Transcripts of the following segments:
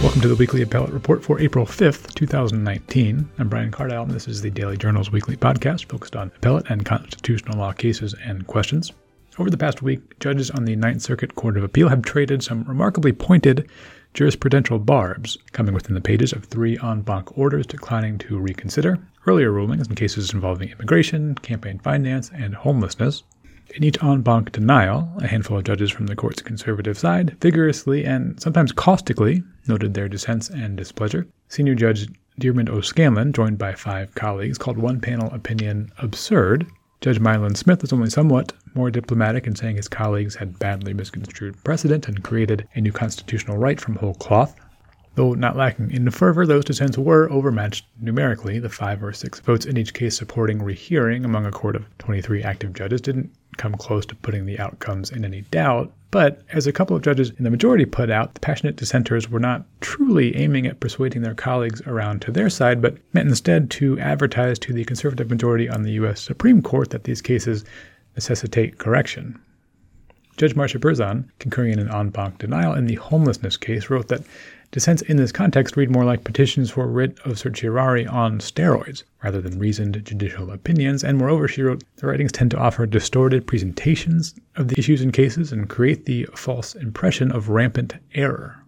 Welcome to the Weekly Appellate Report for April 5th, 2019. I'm Brian Cardile, and this is the Daily Journal's weekly podcast focused on appellate and constitutional law cases and questions. Over the past week, judges on the Ninth Circuit Court of Appeal have traded some remarkably pointed jurisprudential barbs, coming within the pages of three en banc orders declining to reconsider earlier rulings in cases involving immigration, campaign finance, and homelessness. In each en banc denial, a handful of judges from the court's conservative side vigorously and sometimes caustically noted their dissents and displeasure. Senior Judge Diarmuid O'Scannlain, joined by five colleagues, called one panel opinion absurd. Judge Milan Smith was only somewhat more diplomatic in saying his colleagues had badly misconstrued precedent and created a new constitutional right from whole cloth. Though not lacking in fervor, those dissents were overmatched numerically. The five or six votes in each case supporting rehearing among a court of 23 active judges didn't come close to putting the outcomes in any doubt. But as a couple of judges in the majority put out, the passionate dissenters were not truly aiming at persuading their colleagues around to their side, but meant instead to advertise to the conservative majority on the U.S. Supreme Court that these cases necessitate correction. Judge Marcia Berzon, concurring in an en banc denial in the homelessness case, wrote that Dissents in this context read more like petitions for writ of certiorari on steroids rather than reasoned judicial opinions, and moreover, she wrote, the writings tend to offer distorted presentations of the issues and cases and create the false impression of rampant error.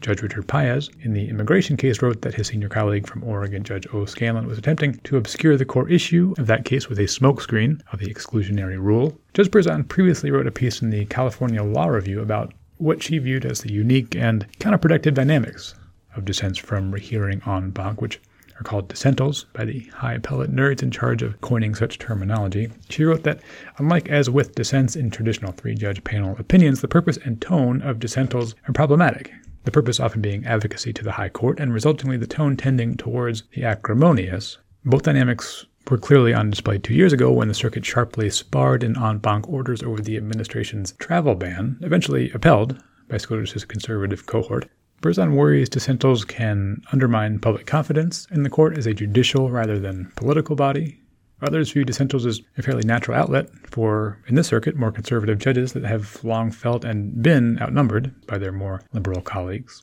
Judge Richard Paez, in the immigration case, wrote that his senior colleague from Oregon, Judge O'Scannlain, was attempting to obscure the core issue of that case with a smokescreen of the exclusionary rule. Judge Berzon previously wrote a piece in the California Law Review about what she viewed as the unique and counterproductive dynamics of dissents from rehearing en banc, which are called dissentals by the high appellate nerds in charge of coining such terminology. She wrote that, unlike as with dissents in traditional three judge panel opinions, the purpose and tone of dissentals are problematic. The purpose often being advocacy to the high court, and resultingly the tone tending towards the acrimonious. Both dynamics were clearly on display two years ago when the circuit sharply sparred in en banc orders over the administration's travel ban, eventually upheld by SCOTUS's conservative cohort. Berzon worries dissentals can undermine public confidence in the court as a judicial rather than political body. Others view dissentals as a fairly natural outlet for, in this circuit, more conservative judges that have long felt and been outnumbered by their more liberal colleagues.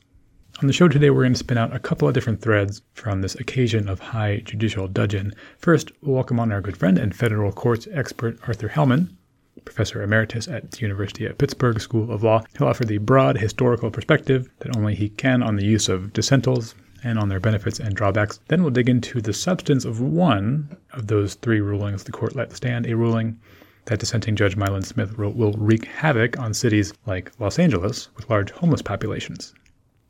On the show today, we're going to spin out a couple of different threads from this occasion of high judicial dudgeon. First, we'll welcome on our good friend and federal courts expert Arthur Hellman, professor emeritus at the University of Pittsburgh School of Law. He'll offer the broad historical perspective that only he can on the use of dissentals and on their benefits and drawbacks. Then we'll dig into the substance of one of those three rulings the court let stand, a ruling that dissenting Judge Milan Smith wrote will wreak havoc on cities like Los Angeles with large homeless populations.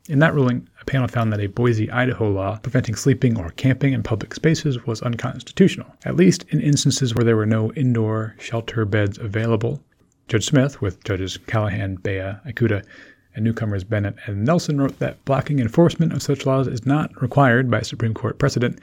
In that ruling, a panel found that a Boise, Idaho law preventing sleeping or camping in public spaces was unconstitutional, at least in instances where there were no indoor shelter beds available. Judge Smith, with Judges Callahan, Bea, Ikuta, and newcomers Bennett and Nelson, wrote that blocking enforcement of such laws is not required by Supreme Court precedent,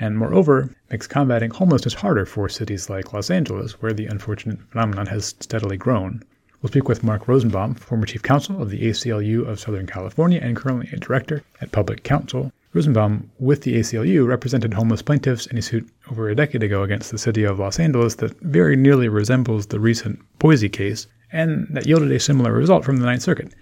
and moreover, makes combating homelessness harder for cities like Los Angeles, where the unfortunate phenomenon has steadily grown. We'll speak with Mark Rosenbaum, former chief counsel of the ACLU of Southern California and currently a director at Public Counsel. Rosenbaum, with the ACLU, represented homeless plaintiffs in a suit over a decade ago against the city of Los Angeles that very nearly resembles the recent Boise case, and that yielded a similar result from the Ninth Circuit,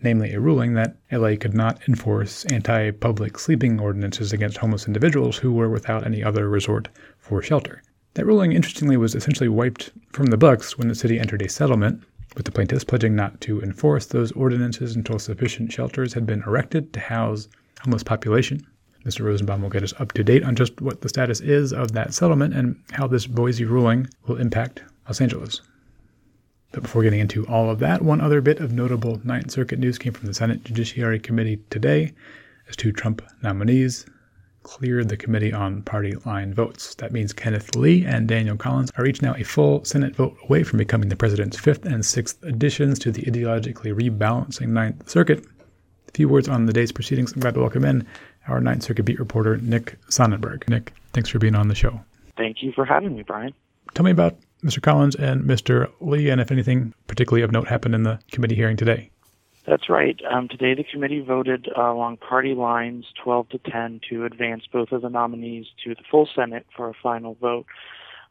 namely a ruling that LA could not enforce anti public sleeping ordinances against homeless individuals who were without any other resort for shelter. That ruling, interestingly, was essentially wiped from the books when the city entered a settlement with the plaintiffs pledging not to enforce those ordinances until sufficient shelters had been erected to house homeless population. Mr. Rosenbaum will get us up to date on just what the status is of that settlement and how this Boise ruling will impact Los Angeles. But before getting into all of that, one other bit of notable Ninth Circuit news came from the Senate Judiciary Committee today as two Trump nominees cleared the committee on party line votes. That means Kenneth Lee and Daniel Collins are each now a full Senate vote away from becoming the president's fifth and sixth additions to the ideologically rebalancing Ninth Circuit. A few words on the day's proceedings. I'm glad to welcome in our Ninth Circuit beat reporter, Nick Sonnenberg. Nick, thanks for being on the show. Thank you for having me, Brian. Tell me about Mr. Collins and Mr. Lee, and if anything particularly of note happened in the committee hearing today. That's right. Um, today, the committee voted uh, along party lines 12 to 10 to advance both of the nominees to the full Senate for a final vote.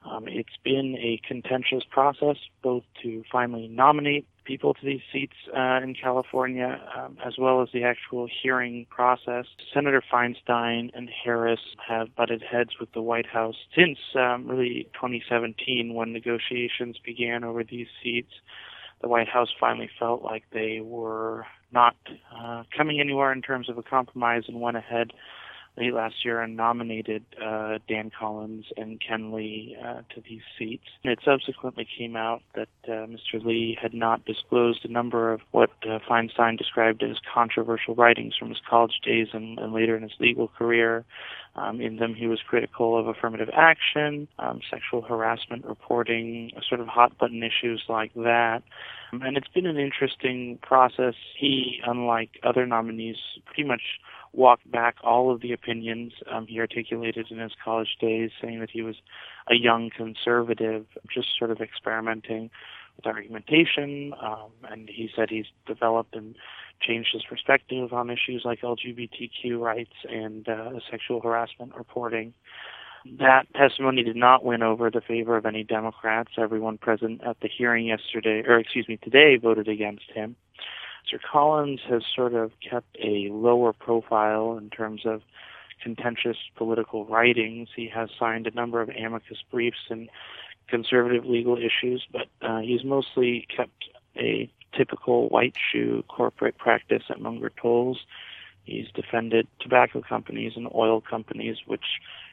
Um, it's been a contentious process both to finally nominate people to these seats uh, in California, um, as well as the actual hearing process. Senator Feinstein and Harris have butted heads with the White House since um, really 2017 when negotiations began over these seats. The White House finally felt like they were not uh, coming anywhere in terms of a compromise and went ahead late last year and nominated uh, Dan Collins and Ken Lee uh, to these seats. It subsequently came out that uh, Mr. Lee had not disclosed a number of what uh, Feinstein described as controversial writings from his college days and, and later in his legal career. Um, in them, he was critical of affirmative action, um, sexual harassment reporting, sort of hot button issues like that. And it's been an interesting process. He, unlike other nominees, pretty much walked back all of the opinions um, he articulated in his college days, saying that he was a young conservative, just sort of experimenting with argumentation. Um, and he said he's developed and changed his perspective on issues like LGBTQ rights and uh, sexual harassment reporting. That testimony did not win over the favor of any Democrats. Everyone present at the hearing yesterday, or excuse me, today, voted against him. Sir Collins has sort of kept a lower profile in terms of contentious political writings. He has signed a number of amicus briefs in conservative legal issues, but uh, he's mostly kept a typical white shoe corporate practice at Munger Tolles. He's defended tobacco companies and oil companies, which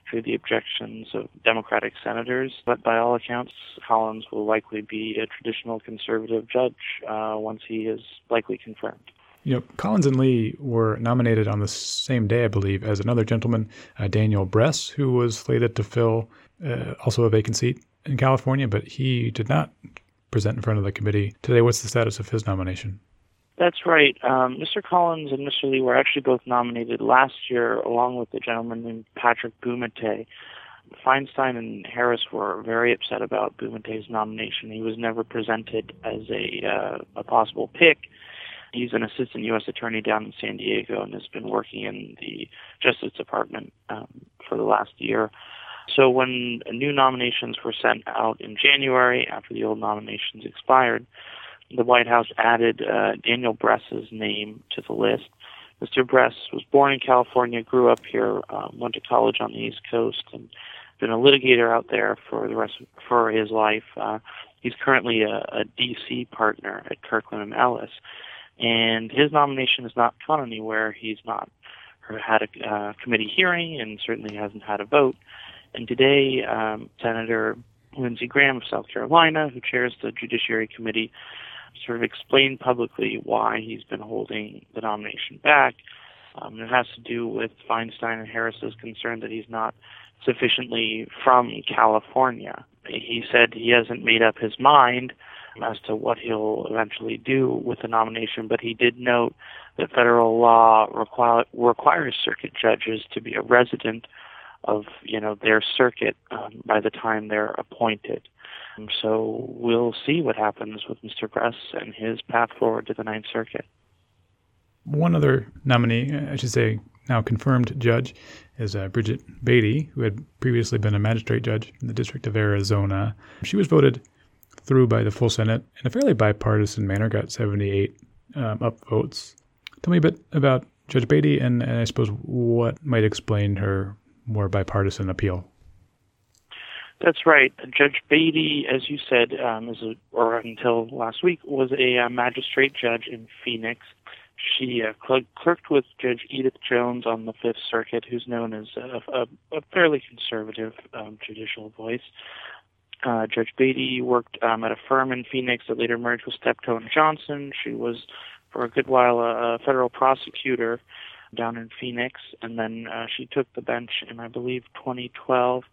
drew the objections of Democratic senators. But by all accounts, Collins will likely be a traditional conservative judge uh, once he is likely confirmed. You know, Collins and Lee were nominated on the same day, I believe, as another gentleman, uh, Daniel Bress, who was slated to fill uh, also a vacant seat in California, but he did not present in front of the committee today. What's the status of his nomination? That's right. Um, Mr. Collins and Mr. Lee were actually both nominated last year, along with a gentleman named Patrick Bumatay. Feinstein and Harris were very upset about Bumatay's nomination. He was never presented as a uh, a possible pick. He's an assistant U.S. attorney down in San Diego and has been working in the Justice Department um, for the last year. So when new nominations were sent out in January after the old nominations expired, the White House added uh, Daniel Bress's name to the list. Mr. Bress was born in California, grew up here, um, went to college on the East Coast, and been a litigator out there for the rest of, for his life. Uh, he's currently a, a DC partner at Kirkland and Ellis, and his nomination has not gone anywhere. He's not had a uh, committee hearing, and certainly hasn't had a vote. And today, um, Senator Lindsey Graham of South Carolina, who chairs the Judiciary Committee, sort of explained publicly why he's been holding the nomination back. Um, it has to do with Feinstein and Harris's concern that he's not sufficiently from California. He said he hasn't made up his mind as to what he'll eventually do with the nomination, but he did note that federal law require, requires circuit judges to be a resident of you know their circuit um, by the time they're appointed. So we'll see what happens with Mr. Bress and his path forward to the Ninth Circuit. One other nominee, I should say, now confirmed judge, is uh, Bridget Bade, who had previously been a magistrate judge in the District of Arizona. She was voted through by the full Senate in a fairly bipartisan manner, got 78 um, upvotes. Tell me a bit about Judge Bade and, and I suppose what might explain her more bipartisan appeal. That's right. Judge Bade, as you said, um, is a, or until last week, was a uh, magistrate judge in Phoenix. She uh, cl- clerked with Judge Edith Jones on the Fifth Circuit, who's known as a, a, a fairly conservative um, judicial voice. Uh, Judge Bade worked um, at a firm in Phoenix that later merged with Steptoe and Johnson. She was, for a good while, a, a federal prosecutor down in Phoenix, and then uh, she took the bench in, I believe, 2012.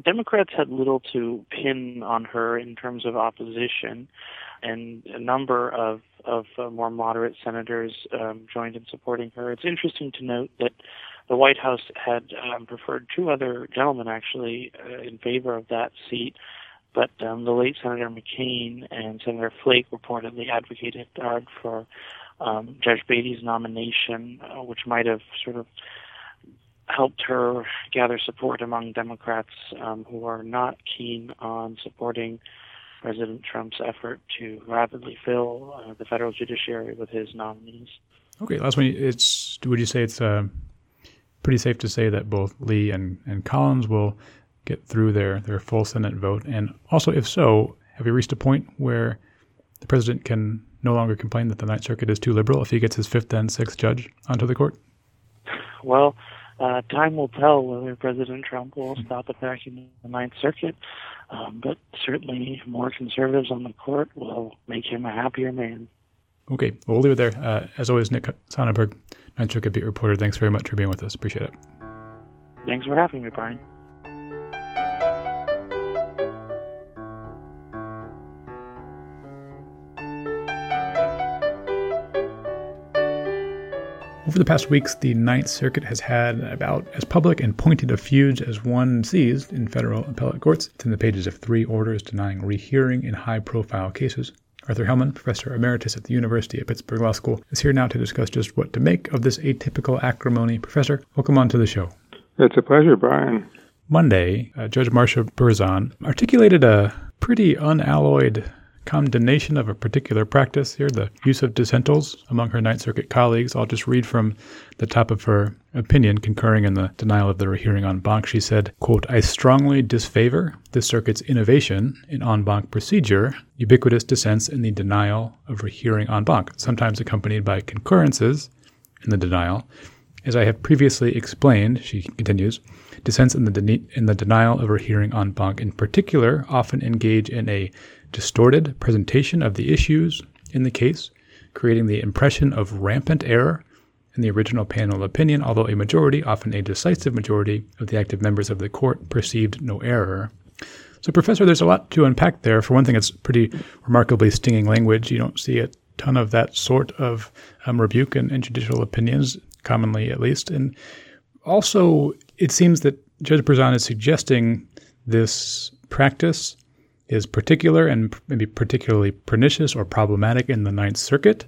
Democrats had little to pin on her in terms of opposition, and a number of of uh, more moderate senators um, joined in supporting her. It's interesting to note that the White House had um, preferred two other gentlemen actually uh, in favor of that seat, but um, the late Senator McCain and Senator Flake reportedly advocated hard for um, Judge Bade's nomination, uh, which might have sort of helped her gather support among Democrats um, who are not keen on supporting President Trump's effort to rapidly fill uh, the federal judiciary with his nominees. Okay, last one. It's would you say it's uh, pretty safe to say that both Lee and, and Collins will get through their, their full Senate vote? And also, if so, have we reached a point where the president can no longer complain that the Ninth Circuit is too liberal if he gets his fifth and sixth judge onto the court? Well, uh, time will tell whether President Trump will stop attacking the Ninth Circuit. Um, but certainly, more conservatives on the court will make him a happier man. Okay, well, leave it there. Uh, as always, Nick Sonnenberg, Ninth Circuit Beat Reporter, thanks very much for being with us. Appreciate it. Thanks for having me, Brian. Over the past weeks, the Ninth Circuit has had about as public and pointed a feuds as one sees in federal appellate courts. It's in the pages of three orders denying rehearing in high profile cases. Arthur Hellman, professor emeritus at the University of Pittsburgh Law School, is here now to discuss just what to make of this atypical acrimony. Professor, welcome on to the show. It's a pleasure, Brian. Monday, uh, Judge Marcia Berzon articulated a pretty unalloyed condemnation of a particular practice here, the use of dissentals among her Ninth Circuit colleagues. I'll just read from the top of her opinion concurring in the denial of the rehearing en banc. She said, quote, I strongly disfavor this circuit's innovation in en banc procedure, ubiquitous dissents in the denial of rehearing en banc, sometimes accompanied by concurrences in the denial. As I have previously explained, she continues, dissents in the, in the denial of rehearing en banc in particular often engage in a distorted presentation of the issues in the case, creating the impression of rampant error in the original panel opinion, although a majority, often a decisive majority, of the active members of the court perceived no error. So, Professor, there's a lot to unpack there. For one thing, it's pretty remarkably stinging language. You don't see a ton of that sort of um, rebuke in, in judicial opinions, commonly at least. And also, it seems that Judge Berzon is suggesting this practice is particular and maybe particularly pernicious or problematic in the Ninth Circuit.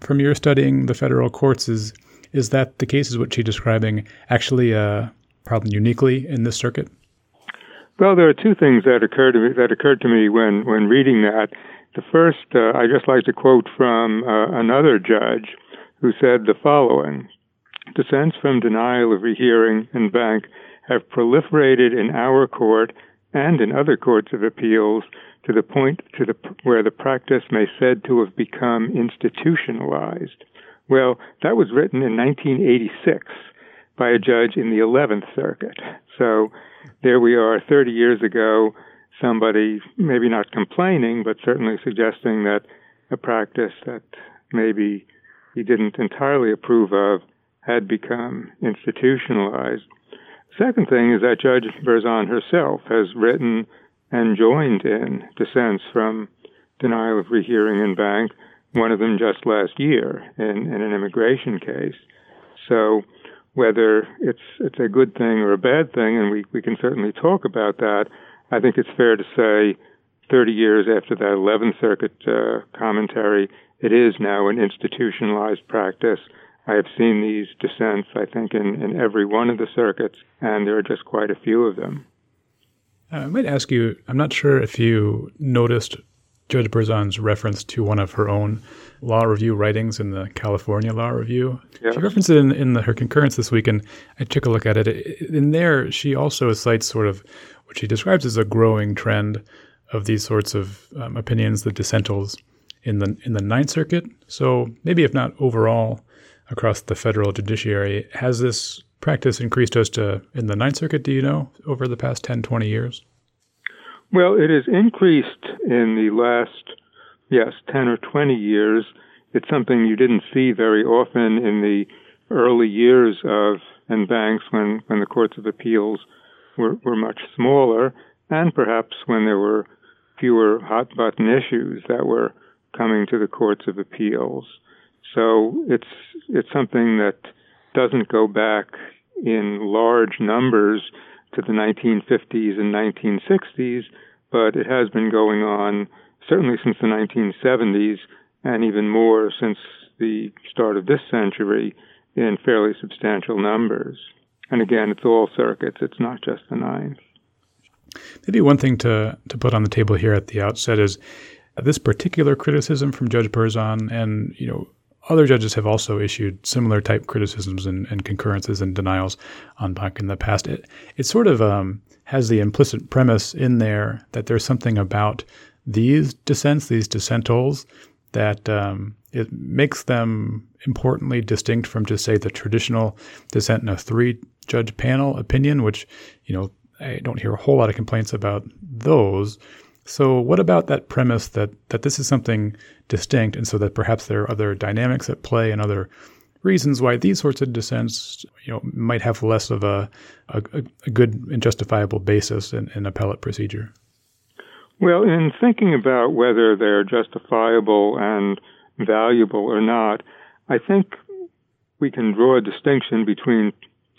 From your studying the federal courts, is is that the cases what she's describing actually a problem uniquely in this circuit? Well, there are two things that occurred to me, that occurred to me when when reading that. The first, uh, I just like to quote from uh, another judge who said the following: "Dissents from denial of rehearing en banc have proliferated in our court and in other courts of appeals to the point to the, where the practice may said to have become institutionalized. Well, that was written in 1986 by a judge in the 11th Circuit. So there we are 30 years ago, somebody maybe not complaining, but certainly suggesting that a practice that maybe he didn't entirely approve of had become institutionalized. Second thing is that Judge Berzon herself has written and joined in dissents from denial of rehearing in banc, one of them just last year in, in an immigration case. So whether it's it's a good thing or a bad thing, and we, we can certainly talk about that, I think it's fair to say 30 years after that 11th Circuit uh, commentary, it is now an institutionalized practice I have seen these dissents, I think, in, in every one of the circuits, and there are just quite a few of them. Uh, I might ask you, I'm not sure if you noticed Judge Berzon's reference to one of her own law review writings in the California Law Review. She referenced it in, in the, her concurrence this week, and I took a look at it. In there, she also cites sort of what she describes as a growing trend of these sorts of um, opinions, the dissentals in the in the Ninth Circuit. So maybe if not overall across the federal judiciary. Has this practice increased as to in the Ninth Circuit, do you know, over the past 10, 20 years? Well, it has increased in the last, yes, 10 or 20 years. It's something you didn't see very often in the early years of en bancs when, when the courts of appeals were, were much smaller, and perhaps when there were fewer hot button issues that were coming to the courts of appeals. So it's it's something that doesn't go back in large numbers to the 1950s and 1960s, but it has been going on certainly since the 1970s and even more since the start of this century in fairly substantial numbers. And again, it's all circuits, it's not just the ninth. Maybe one thing to, to put on the table here at the outset is this particular criticism from Judge Berzon, and you know other judges have also issued similar type criticisms and, and concurrences and denials on banc in the past. It, it sort of um, has the implicit premise in there that there's something about these dissents, these dissentals, that um, it makes them importantly distinct from just say the traditional dissent in a three judge panel opinion, which you know I don't hear a whole lot of complaints about those. So, what about that premise that that this is something distinct, and so that perhaps there are other dynamics at play and other reasons why these sorts of dissents, you know, might have less of a a, a good and justifiable basis in, in appellate procedure? Well, in thinking about whether they're justifiable and valuable or not, I think we can draw a distinction between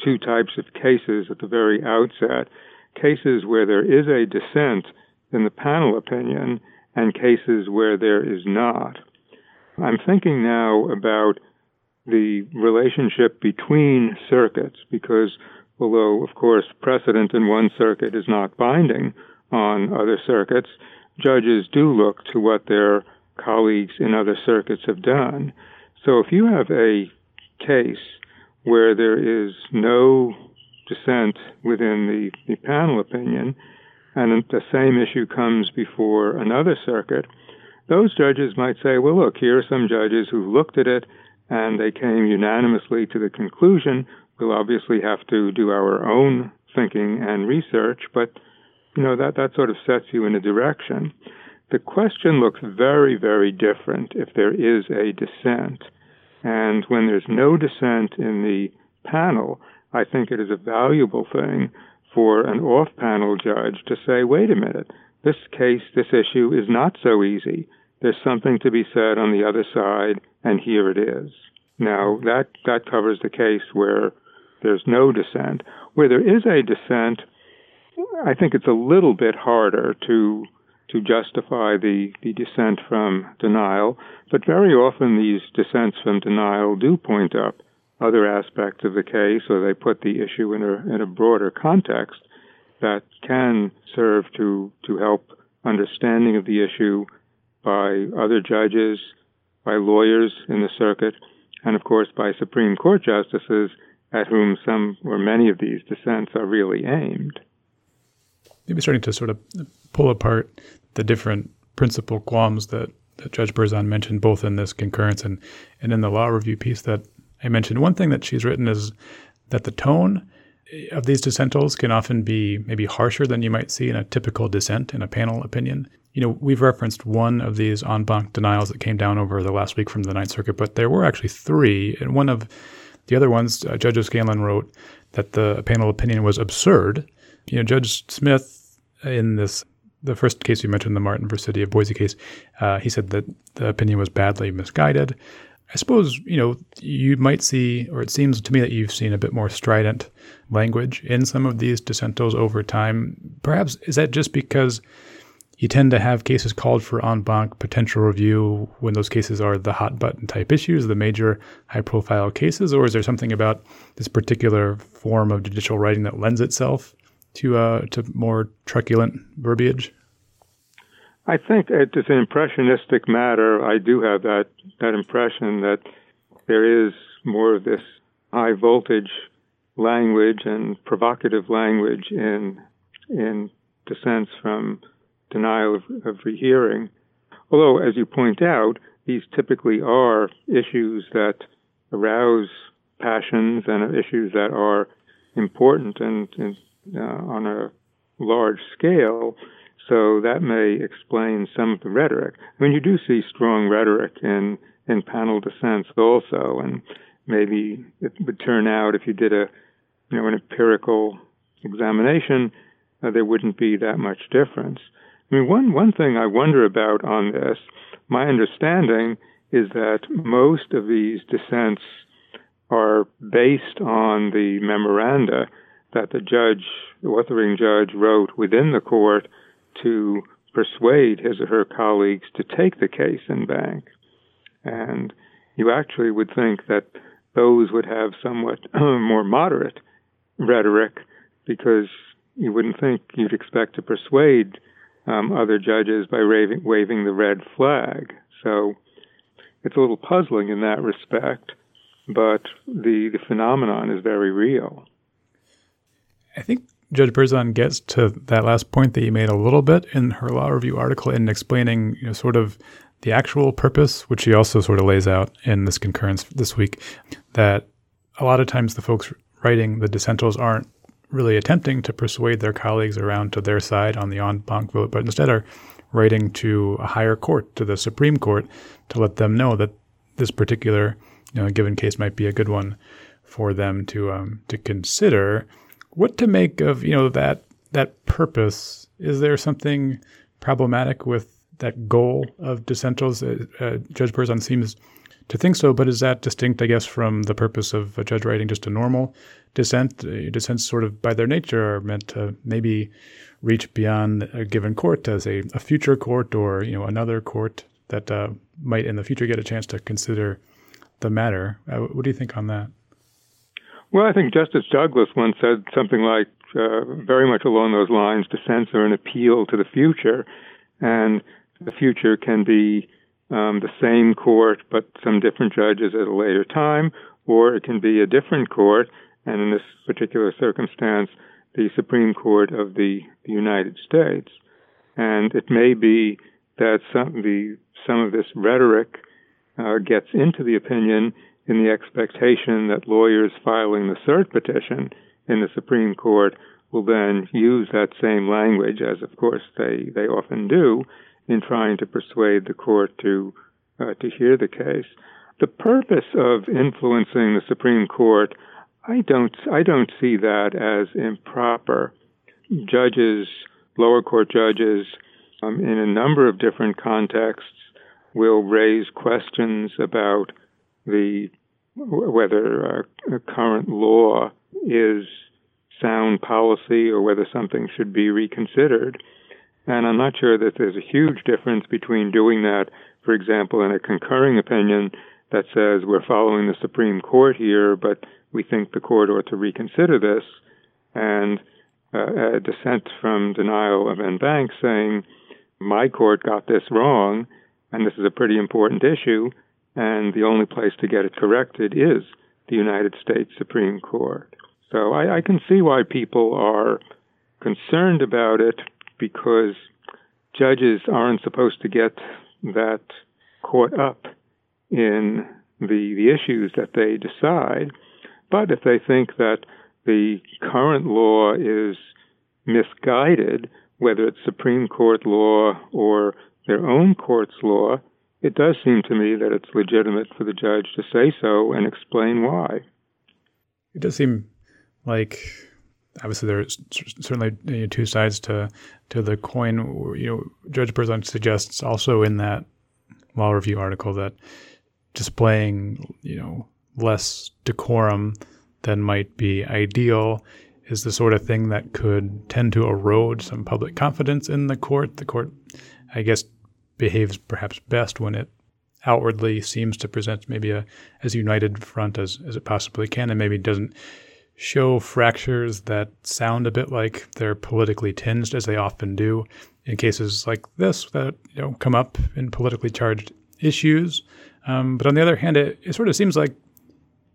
two types of cases at the very outset cases where there is a dissent in the panel opinion and cases where there is not. I'm thinking now about the relationship between circuits because although, of course, precedent in one circuit is not binding on other circuits, judges do look to what their colleagues in other circuits have done. So if you have a case where there is no dissent within the, the panel opinion, and the same issue comes before another circuit, those judges might say, well, look, here are some judges who looked at it and they came unanimously to the conclusion. We'll obviously have to do our own thinking and research, but you know that that sort of sets you in a direction. The question looks very, very different if there is a dissent. And when there's no dissent in the panel, I think it is a valuable thing for an off panel judge to say, wait a minute, this case, this issue is not so easy. There's something to be said on the other side, and here it is. Now, that, that covers the case where there's no dissent. Where there is a dissent, I think it's a little bit harder to to justify the, the dissent from denial, but very often these dissents from denial do point up other aspects of the case, or they put the issue in a in a broader context that can serve to to help understanding of the issue by other judges, by lawyers in the circuit, and of course by Supreme Court justices at whom some or many of these dissents are really aimed. Maybe starting to sort of pull apart the different principal qualms that, that Judge Berzon mentioned both in this concurrence and, and in the law review piece that I mentioned. One thing that she's written is that the tone of these dissentals can often be maybe harsher than you might see in a typical dissent in a panel opinion. You know, we've referenced one of these en banc denials that came down over the last week from the Ninth Circuit, but there were actually three. And one of the other ones, uh, Judge O'Scannlain wrote that the panel opinion was absurd. You know, Judge Smith in this the first case you mentioned, the Martin versus City of Boise case, uh, he said that the opinion was badly misguided. I suppose, you know, you might see, or it seems to me that you've seen a bit more strident language in some of these dissentals over time. Perhaps is that just because you tend to have cases called for en banc potential review when those cases are the hot button type issues, the major high profile cases, or is there something about this particular form of judicial writing that lends itself to uh, to more truculent verbiage? I think it is an impressionistic matter. I do have that that impression that there is more of this high voltage language and provocative language in in dissents from denial of, of rehearing. Although, as you point out, these typically are issues that arouse passions and issues that are important and, and uh, on a large scale. So that may explain some of the rhetoric. I mean, you do see strong rhetoric in, in panel dissents also, and maybe it would turn out if you did a, you know, an empirical examination, uh, there wouldn't be that much difference. I mean, one, one thing I wonder about on this, my understanding is that most of these dissents are based on the memoranda that the judge, the authoring judge, wrote within the court to persuade his or her colleagues to take the case in banc. And you actually would think that those would have somewhat more moderate rhetoric because you wouldn't think you'd expect to persuade um, other judges by waving, waving the red flag. So it's a little puzzling in that respect, but the, the phenomenon is very real. I think Judge Berzon gets to that last point that you made a little bit in her law review article in explaining you know, sort of the actual purpose, which she also sort of lays out in this concurrence this week, that a lot of times the folks writing the dissentals aren't really attempting to persuade their colleagues around to their side on the en banc vote, but instead are writing to a higher court, to the Supreme Court, to let them know that this particular you know, given case might be a good one for them to um, to consider. What to make of you know that that purpose? Is there something problematic with that goal of dissentals? Uh, uh, Judge Berzon seems to think so, but is that distinct, I guess, from the purpose of a judge writing just a normal dissent? Uh, dissents, sort of by their nature, are meant to maybe reach beyond a given court as a, a future court or you know another court that uh, might in the future get a chance to consider the matter. Uh, what do you think on that? Well, I think Justice Douglas once said something like, uh, very much along those lines, dissents are an appeal to the future, and the future can be um, the same court but some different judges at a later time, or it can be a different court, and in this particular circumstance, the Supreme Court of the, the United States. And it may be that some, the, some of this rhetoric uh, gets into the opinion in the expectation that lawyers filing the cert petition in the Supreme Court will then use that same language, as of course they, they often do, in trying to persuade the court to uh, to hear the case. The purpose of influencing the Supreme Court, I don't I don't see that as improper. Judges, lower court judges, um, in a number of different contexts, will raise questions about the whether uh, current law is sound policy or whether something should be reconsidered. And I'm not sure that there's a huge difference between doing that, for example, in a concurring opinion that says we're following the Supreme Court here, but we think the court ought to reconsider this, and uh, a dissent from denial of en banc saying my court got this wrong, and this is a pretty important issue, and the only place to get it corrected is the United States Supreme Court. So I, I can see why people are concerned about it because judges aren't supposed to get that caught up in the the issues that they decide. But if they think that the current law is misguided, whether it's Supreme Court law or their own court's law, it does seem to me that it's legitimate for the judge to say so and explain why. It does seem like obviously there's certainly you know, two sides to to the coin. You know, Judge Berzon suggests also in that law review article that displaying you know less decorum than might be ideal is the sort of thing that could tend to erode some public confidence in the court. The court, I guess, behaves perhaps best when it outwardly seems to present maybe a as united front as, as it possibly can and maybe doesn't show fractures that sound a bit like they're politically tinged, as they often do in cases like this that you know come up in politically charged issues. Um, but on the other hand, it, it sort of seems like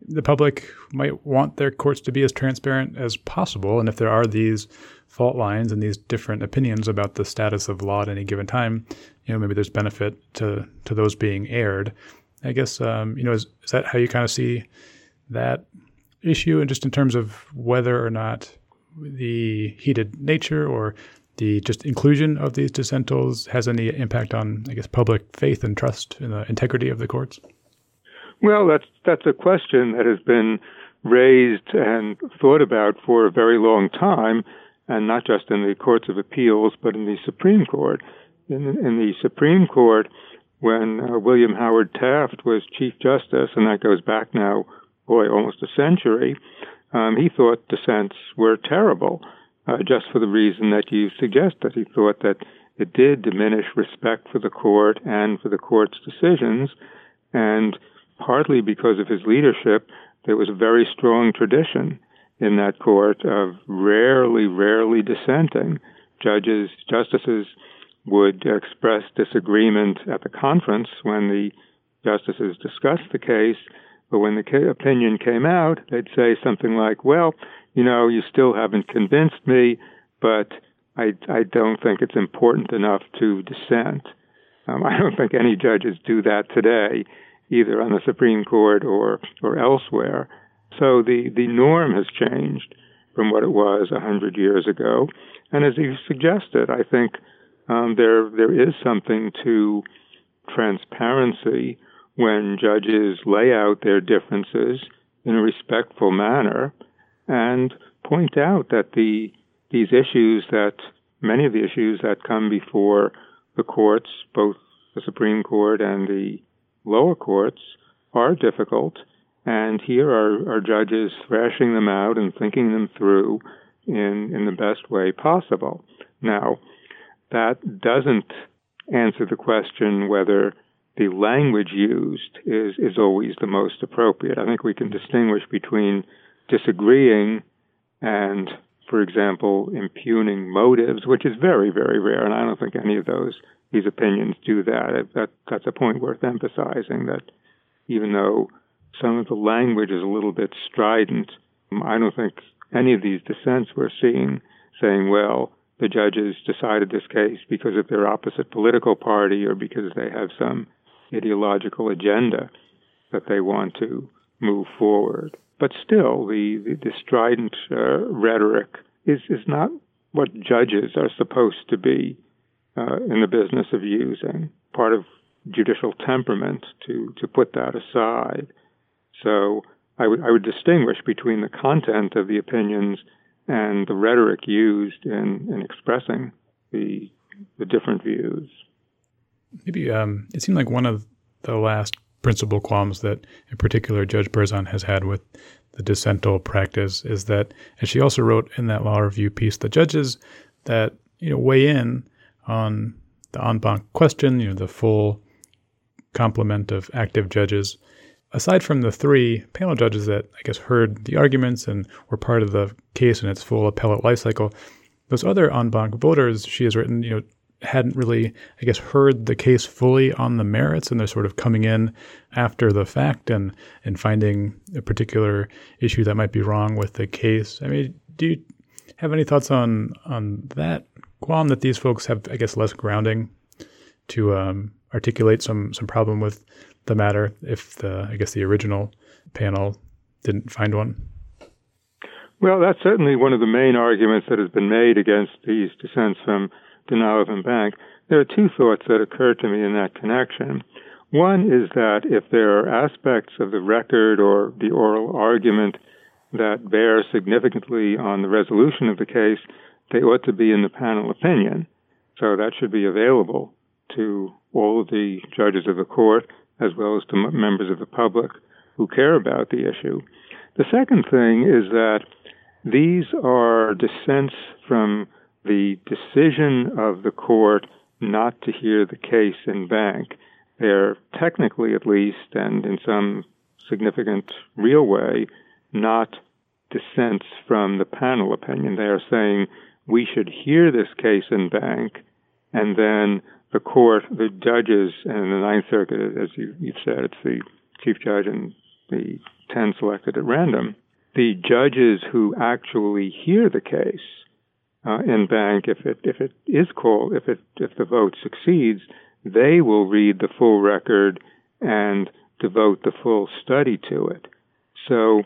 the public might want their courts to be as transparent as possible. And if there are these fault lines and these different opinions about the status of law at any given time, you know, maybe there's benefit to to those being aired. I guess um, you know, is, is that how you kind of see that issue, and just in terms of whether or not the heated nature or the just inclusion of these dissentals has any impact on, I guess, public faith and trust in the integrity of the courts? Well, that's that's a question that has been raised and thought about for a very long time, and not just in the courts of appeals, but in the Supreme Court. In, in the Supreme Court, when uh, William Howard Taft was Chief Justice, and that goes back now boy, almost a century, um, he thought dissents were terrible, uh, just for the reason that you suggest that he thought that it did diminish respect for the court and for the court's decisions, and partly because of his leadership, there was a very strong tradition in that court of rarely, rarely dissenting. Judges, justices would express disagreement at the conference when the justices discussed the case, but when the opinion came out, they'd say something like, Well, you know, you still haven't convinced me, but I, I don't think it's important enough to dissent. Um, I don't think any judges do that today, either on the Supreme Court or, or elsewhere. So the, the norm has changed from what it was a hundred years ago. And as you suggested, I think um, there there is something to transparency when judges lay out their differences in a respectful manner and point out that the these issues that many of the issues that come before the courts, both the Supreme Court and the lower courts, are difficult. And here are, are judges thrashing them out and thinking them through in, in the best way possible. Now, that doesn't answer the question whether the language used is, is always the most appropriate. I think we can distinguish between disagreeing and, for example, impugning motives, which is very, very rare, and I don't think any of those these opinions do that. that that's a point worth emphasizing that even though some of the language is a little bit strident, I don't think any of these dissents we're seeing saying, well, the judges decided this case because of their opposite political party or because they have some ideological agenda that they want to move forward. But still, the, the, the strident uh, rhetoric is, is not what judges are supposed to be uh, in the business of using. Part of judicial temperament to, to put that aside. So I would, I would distinguish between the content of the opinions and the rhetoric used in, in expressing the, the different views. Maybe um, it seemed like one of the last principal qualms that, in particular, Judge Berzon has had with the dissental practice is that, as she also wrote in that law review piece, the judges that you know weigh in on the en banc question, you know, the full complement of active judges aside from the three panel judges that I guess heard the arguments and were part of the case in its full appellate life cycle, those other en banc voters she has written, you know, hadn't really, I guess, heard the case fully on the merits, and they're sort of coming in after the fact and and finding a particular issue that might be wrong with the case. I mean, do you have any thoughts on on that qualm that these folks have, I guess, less grounding to um, articulate some some problem with the matter if the I guess the original panel didn't find one? Well, that's certainly one of the main arguments that has been made against these dissents from denial of Bank. There are two thoughts that occur to me in that connection. One is that if there are aspects of the record or the oral argument that bear significantly on the resolution of the case, they ought to be in the panel opinion. So that should be available to all of the judges of the court as well as to members of the public who care about the issue. The second thing is that these are dissents from the decision of the court not to hear the case in banc. They're technically, at least, and in some significant real way, not dissents from the panel opinion. They are saying we should hear this case in banc and then the court, the judges in the Ninth Circuit, as you, have said, it's the chief judge and the 10 selected at random. The judges who actually hear the case uh, en banc, if it if it is called, if it if the vote succeeds, they will read the full record and devote the full study to it. So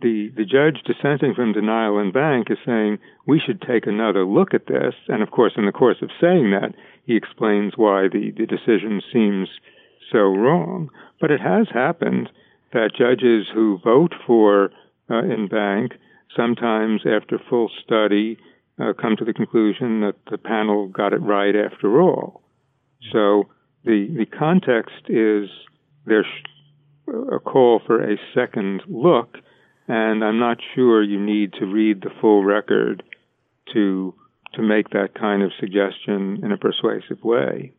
the, the judge dissenting from denial in banc is saying we should take another look at this. And of course, in the course of saying that, he explains why the, the decision seems so wrong. But it has happened that judges who vote for uh, en banc sometimes, after full study, uh, come to the conclusion that the panel got it right after all. So the the context is there's a call for a second look, and I'm not sure you need to read the full record to to make that kind of suggestion in a persuasive way.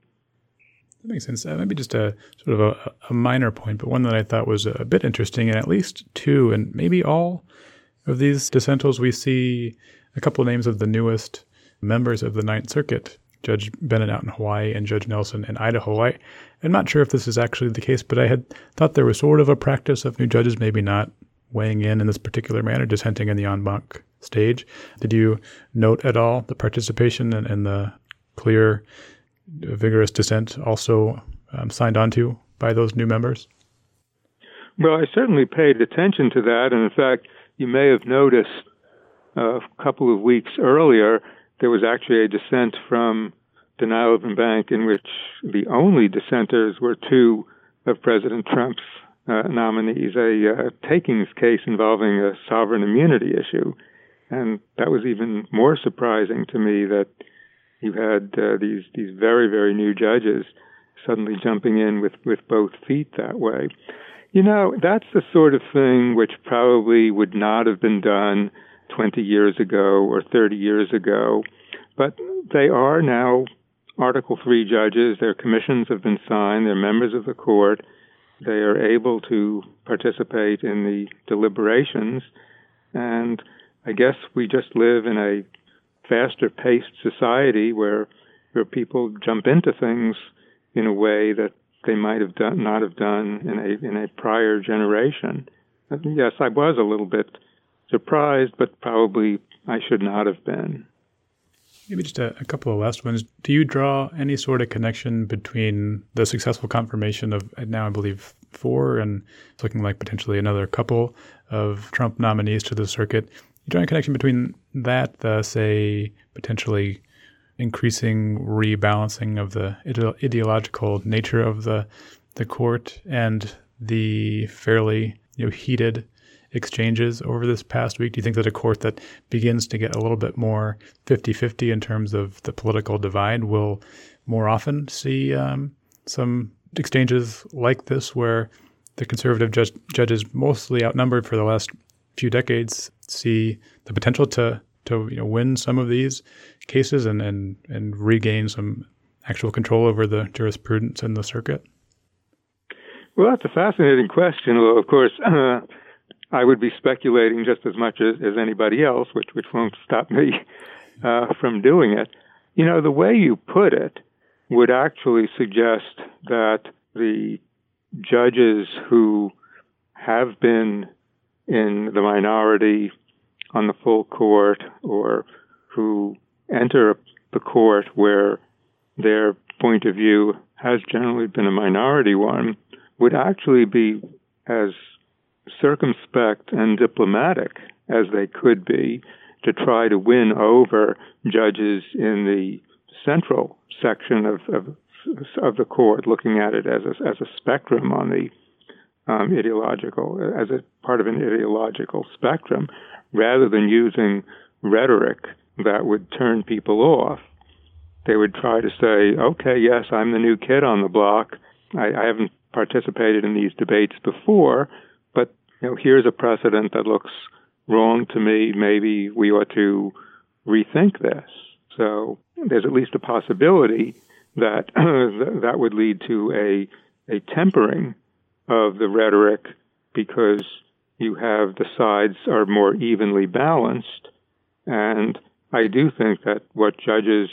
That makes sense. Uh, maybe just a sort of a, a, minor point, but one that I thought was a bit interesting, and at least two, and maybe all Of these dissentals, we see a couple of names of the newest members of the Ninth Circuit Judge Bennett out in Hawaii and Judge Nelson in Idaho. I, I'm not sure if this is actually the case, but I had thought there was sort of a practice of new judges maybe not weighing in in this particular manner, dissenting in the en banc stage. Did you note at all the participation and, and the clear, vigorous dissent also um, signed onto by those new members? Well, I certainly paid attention to that. And in fact, you may have noticed a couple of weeks earlier, there was actually a dissent from denial of en banc in which the only dissenters were two of President Trump's uh, nominees, a uh, takings case involving a sovereign immunity issue. And that was even more surprising to me that you had uh, these these very very new judges suddenly jumping in with with both feet that way. You know, that's the sort of thing which probably would not have been done 20 years ago or 30 years ago, but they are now Article 3 judges. Their commissions have been signed, they're members of the court. They are able to participate in the deliberations. And I guess we just live in a faster paced society where where people jump into things in a way that they might have done not have done in a in a prior generation. Yes, I was a little bit surprised, but probably I should not have been. Maybe just a, a, couple of last ones. Do you draw any sort of connection between the successful confirmation of now, I believe, four, and it's looking like potentially another couple of Trump nominees to the circuit? You draw a connection between that, the say potentially increasing rebalancing of the ide- ideological nature of the the court and the fairly you know heated exchanges over this past week? Do you think that a court that begins to get a little bit more 50 50 in terms of the political divide will more often see um, some exchanges like this where the conservative judge, judges, mostly outnumbered for the last few decades, see the potential to to you know win some of these cases and and and regain some actual control over the jurisprudence in the circuit? Well, that's a fascinating question. Well, of course, uh, I would be speculating just as much as, as anybody else, which which won't stop me uh, from doing it. You know, the way you put it would actually suggest that the judges who have been in the minority on the full court or who enter the court where their point of view has generally been a minority one would actually be as circumspect and diplomatic as they could be to try to win over judges in the central section of, of, of the court, looking at it as a, as a spectrum on the um, ideological, as a part of an ideological spectrum, rather than using rhetoric that would turn people off. They would try to say, okay, yes, I'm the new kid on the block. I, I haven't participated in these debates before, but you know, here's a precedent that looks wrong to me. Maybe we ought to rethink this. So there's at least a possibility that that would lead to a a tempering of the rhetoric because you have the sides are more evenly balanced. And I do think that what judges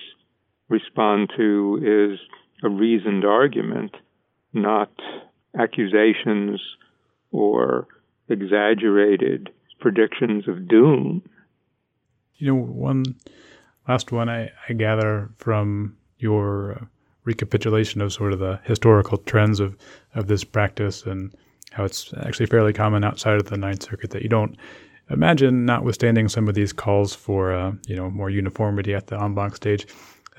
respond to is a reasoned argument, not accusations or exaggerated predictions of doom. You know, one last one I, I gather from your uh, recapitulation of sort of the historical trends of, of this practice and how it's actually fairly common outside of the Ninth Circuit that you don't imagine, notwithstanding some of these calls for uh, you know more uniformity at the en banc stage,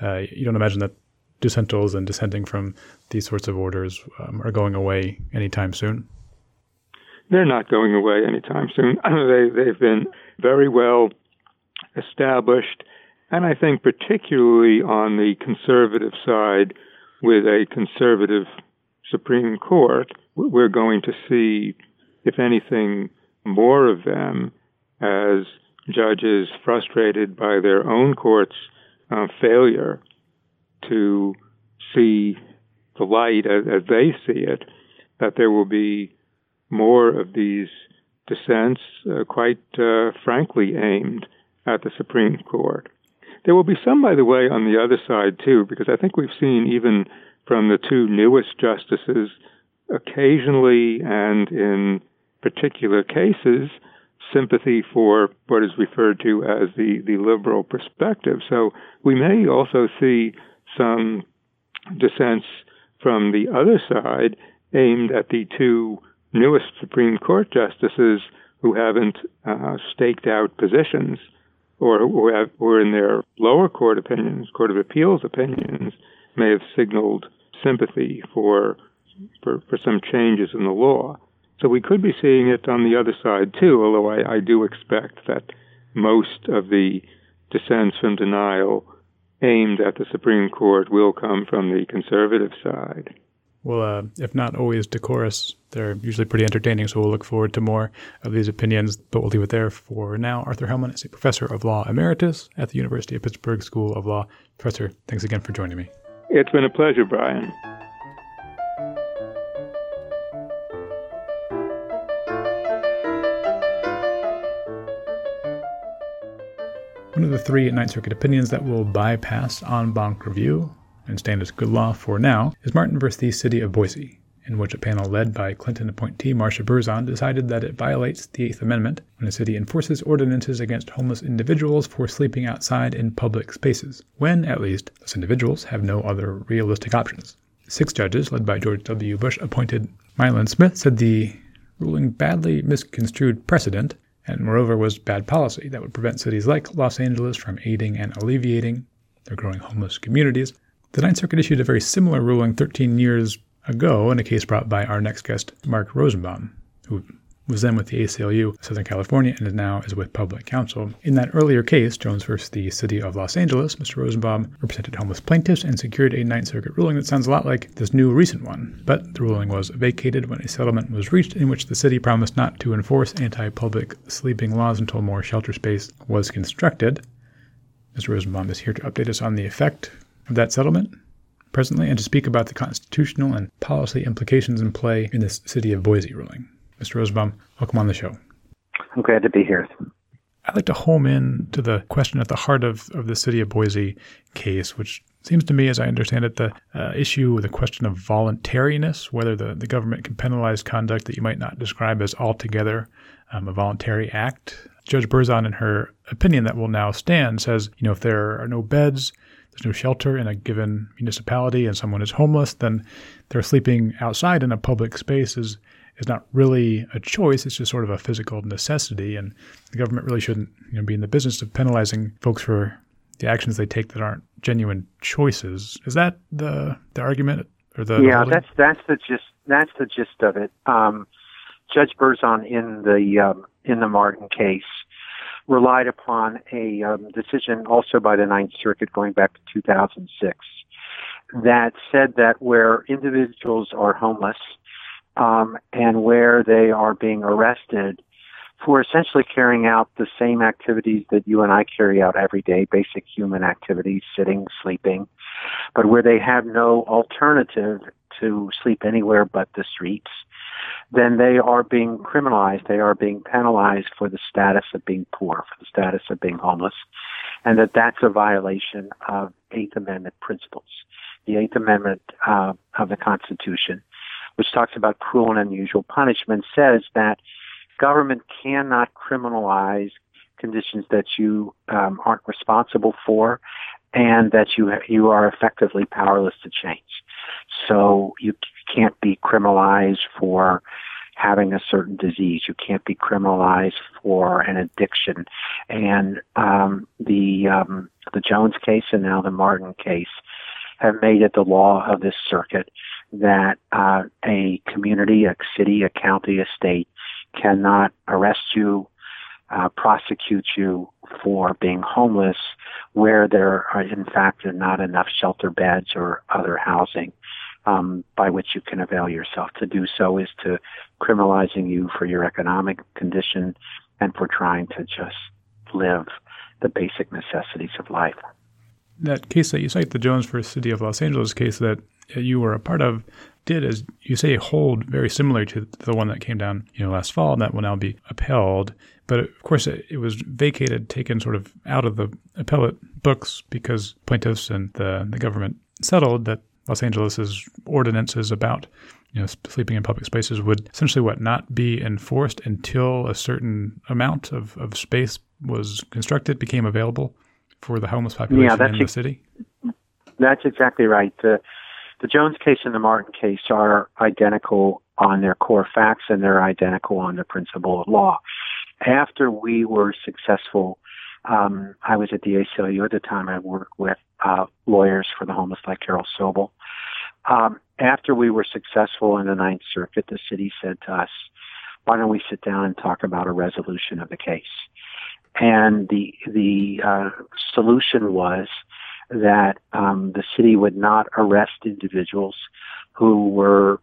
uh, you don't imagine that dissentals and dissenting from these sorts of orders um, are going away anytime soon. They're not going away anytime soon. they they've been very well established, and I think particularly on the conservative side, with a conservative Supreme Court, we're going to see, if anything, more of them as judges frustrated by their own court's uh, failure to see the light as, as, they see it, that there will be more of these dissents uh, quite uh, frankly aimed at the Supreme Court. There will be some, by the way, on the other side, too, because I think we've seen even from the two newest justices, occasionally and in particular cases, sympathy for what is referred to as the, the liberal perspective. So we may also see some dissents from the other side aimed at the two newest Supreme Court justices who haven't uh, staked out positions or who have, or in their lower court opinions, Court of Appeals opinions, may have signaled sympathy for, for, for some changes in the law. So we could be seeing it on the other side too, although I, I do expect that most of the dissents from denial aimed at the Supreme Court will come from the conservative side. Well, uh, if not always decorous, they're usually pretty entertaining, so we'll look forward to more of these opinions, but we'll leave it there for now. Arthur Hellman is a professor of law emeritus at the University of Pittsburgh School of Law. Professor, thanks again for joining me. It's been a pleasure, Brian. One of the three Ninth Circuit opinions that will bypass en banc review and stand as good law for now is Martin versus the City of Boise, in which a panel led by Clinton appointee Marsha Berzon decided that it violates the Eighth Amendment when a city enforces ordinances against homeless individuals for sleeping outside in public spaces, when, at least, those individuals have no other realistic options. Six judges, led by George W. Bush appointed Milan Smith, said the ruling badly misconstrued precedent and moreover was bad policy that would prevent cities like Los Angeles from aiding and alleviating their growing homeless communities the Ninth Circuit issued a very similar ruling 13 years ago in a case brought by our next guest, Mark Rosenbaum, who was then with the ACLU Southern California and now is with Public Counsel. In that earlier case, Jones versus the City of Los Angeles, Mr. Rosenbaum represented homeless plaintiffs and secured a Ninth Circuit ruling that sounds a lot like this new recent one. But the ruling was vacated when a settlement was reached in which the city promised not to enforce anti public sleeping laws until more shelter space was constructed. Mr. Rosenbaum is here to update us on the effect of that settlement presently and to speak about the constitutional and policy implications in play in this City of Boise ruling. Mr. Rosenbaum, welcome on the show. I'm glad to be here. I'd like to home in to the question at the heart of, of the City of Boise case, which seems to me, as I understand it, the uh, issue, the question of voluntariness, whether the, the government can penalize conduct that you might not describe as altogether um, a voluntary act. Judge Berzon, in her opinion that will now stand, says, you know, if there are no beds, there's no shelter in a given municipality and someone is homeless, then they're sleeping outside in a public space is, is not really a choice. It's just sort of a physical necessity. And the government really shouldn't you know, be in the business of penalizing folks for the actions they take that aren't genuine choices. Is that the the argument or the Yeah, the that's that's the gist that's the gist of it. Um, Judge Berzon in the um, in the Martin case relied upon a um, decision also by the Ninth Circuit going back to 2006 that said that where individuals are homeless um, and where they are being arrested for essentially carrying out the same activities that you and I carry out every day, basic human activities, sitting, sleeping, but where they have no alternative to sleep anywhere but the streets, then they are being criminalized. They are being penalized for the status of being poor, for the status of being homeless, and that that's a violation of Eighth Amendment principles. The Eighth Amendment uh, of the Constitution, which talks about cruel and unusual punishment, says that government cannot criminalize conditions that you um, aren't responsible for and that you you are effectively powerless to change. So you can't be criminalized for having a certain disease. You can't be criminalized for an addiction. And um, the um, the Jones case and now the Martin case have made it the law of this circuit that uh, a community, a city, a county, a state cannot arrest you, uh, prosecute you for being homeless where there are in fact not enough shelter beds or other housing um, by which you can avail yourself. To do so is to criminalizing you for your economic condition and for trying to just live the basic necessities of life. That case that you cite, the Jones versus City of Los Angeles case that you were a part of, did, as you say, hold very similar to the one that came down, you know, last fall, and that will now be upheld. But of course, it, was vacated, taken sort of out of the appellate books because plaintiffs and the, the government settled that Los Angeles's ordinances about you know sleeping in public spaces would essentially what not be enforced until a certain amount of, of space was constructed became available for the homeless population yeah, in the city. That's exactly right. The the Jones case and the Martin case are identical on their core facts and they're identical on the principle of law. After we were successful, um, I was at the ACLU at the time. I worked with uh, lawyers for the homeless like Carol Sobel. Um, after we were successful in the Ninth Circuit, the city said to us, "Why don't we sit down and talk about a resolution of the case?" And the the uh, solution was that um, the city would not arrest individuals who were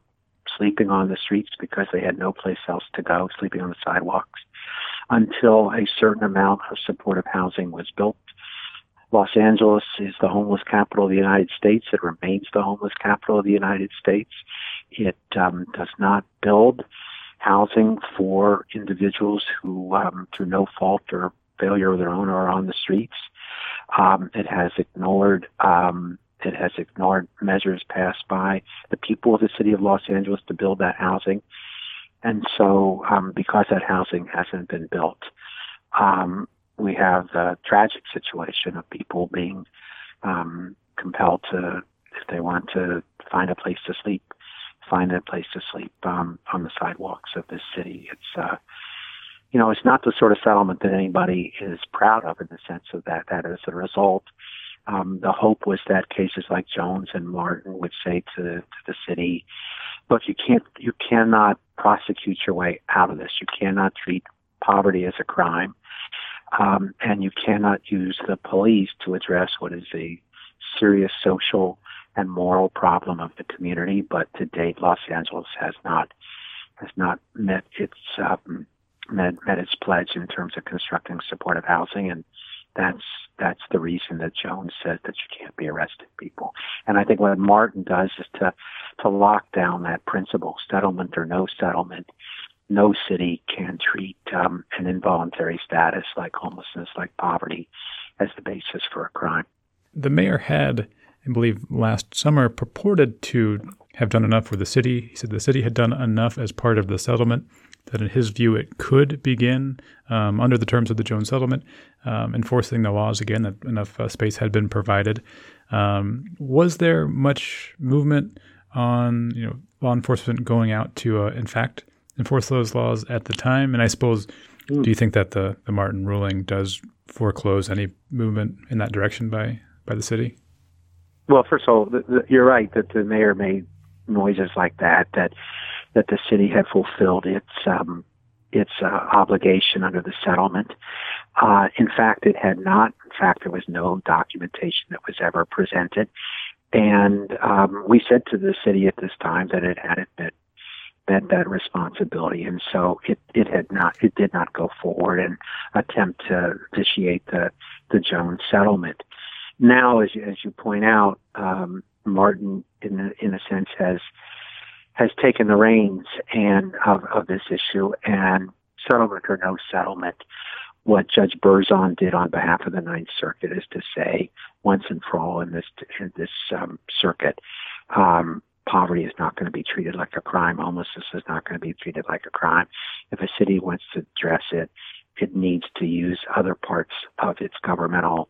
sleeping on the streets because they had no place else to go, sleeping on the sidewalks, until a certain amount of supportive housing was built. Los Angeles is the homeless capital of the United States. It remains the homeless capital of the United States. It um, does not build housing for individuals who, um, through no fault or failure of their own, are on the streets. Um, it has ignored um, it has ignored measures passed by the people of the city of Los Angeles to build that housing. And so, um, because that housing hasn't been built, um, we have the tragic situation of people being um, compelled to, if they want to find a place to sleep, find a place to sleep um, on the sidewalks of this city. It's uh, you know, it's not the sort of settlement that anybody is proud of in the sense of that. That as a result, um, the hope was that cases like Jones and Martin would say to, to the city, "Look, you can't, you cannot prosecute your way out of this. You cannot treat poverty as a crime, um, and you cannot use the police to address what is a serious social and moral problem of the community. But to date, Los Angeles has not has not met its um, met, met its pledge in terms of constructing supportive housing, and that's that's the reason that Jones says that you can't be arresting people. And I think what Martin does is to to lock down that principle: settlement or no settlement. No city can treat um, an involuntary status like homelessness, like poverty, as the basis for a crime. The mayor had, I believe, last summer purported to have done enough for the city. He said the city had done enough as part of the settlement that in his view it could begin um, under the terms of the Jones settlement, um, enforcing the laws again that enough uh, space had been provided. Um, was there much movement on you know law enforcement going out to uh, in fact enforce those laws at the time? And I suppose, mm. do you think that the the Martin ruling does foreclose any movement in that direction by by the city? Well, first of all, the, the, you're right that the mayor made noises like that that that the city had fulfilled its um, its uh, obligation under the settlement. Uh, in fact, it had not. In fact, there was no documentation that was ever presented, and um, we said to the city at this time that it hadn't met, met that responsibility, and so it it had not. It did not go forward and attempt to initiate the the Jones settlement. Now, as you, as you point out, um, Martin, in a, in a sense, has has taken the reins and of, of this issue and settlement or no settlement. What Judge Berzon did on behalf of the Ninth Circuit is to say once and for all in this in this um, circuit, um, poverty is not going to be treated like a crime. Homelessness is not going to be treated like a crime. If a city wants to address it, it needs to use other parts of its governmental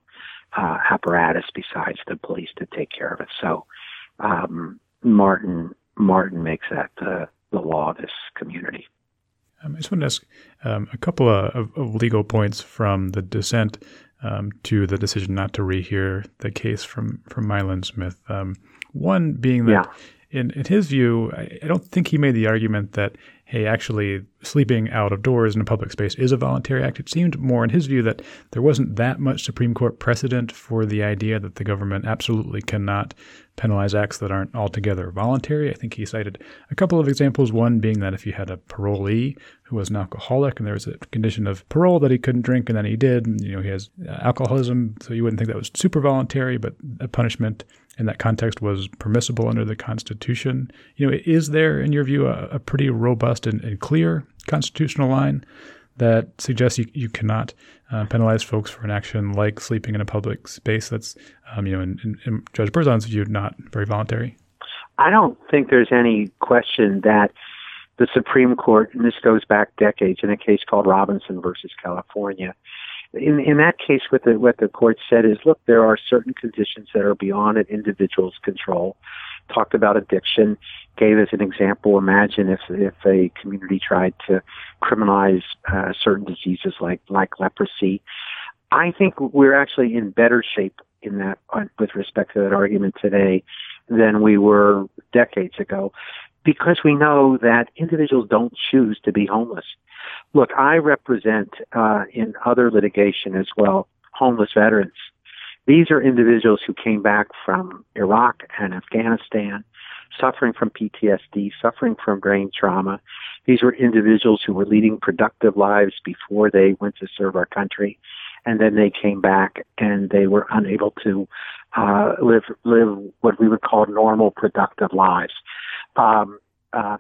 uh, apparatus besides the police to take care of it. So um, Martin Martin makes that the, the law of this community. Um, I just want to ask um, a couple of, of, legal points from the dissent um, to the decision not to rehear the case from from Milan Smith. Um, one being that. In, in his view, I, I, don't think he made the argument that hey, actually sleeping out of doors in a public space is a voluntary act. It seemed more in his view that there wasn't that much Supreme Court precedent for the idea that the government absolutely cannot penalize acts that aren't altogether voluntary. I think he cited a couple of examples, one being that if you had a parolee who was an alcoholic and there was a condition of parole that he couldn't drink and then he did, and, you know, he has alcoholism, so you wouldn't think that was super voluntary, but a punishment in that context was permissible under the Constitution. You know, is there, in your view, a, a pretty robust and, and, clear constitutional line that suggests you, you cannot uh, penalize folks for an action like sleeping in a public space that's, um, you know, in, in, in Judge Berzon's view, not very voluntary? I don't think there's any question that the Supreme Court, and this goes back decades, in a case called Robinson versus California, in in that case, what the what the court said is, look, there are certain conditions that are beyond an individual's control. Talked about addiction, gave as an example. Imagine if if a community tried to criminalize uh, certain diseases like like leprosy. I think we're actually in better shape in that uh, with respect to that argument today than we were decades ago because we know that individuals don't choose to be homeless. Look, I represent uh, in other litigation as well homeless veterans. These are individuals who came back from Iraq and Afghanistan, suffering from PTSD, suffering from brain trauma. These were individuals who were leading productive lives before they went to serve our country, and then they came back and they were unable to uh, live live what we would call normal, productive lives. Um, uh,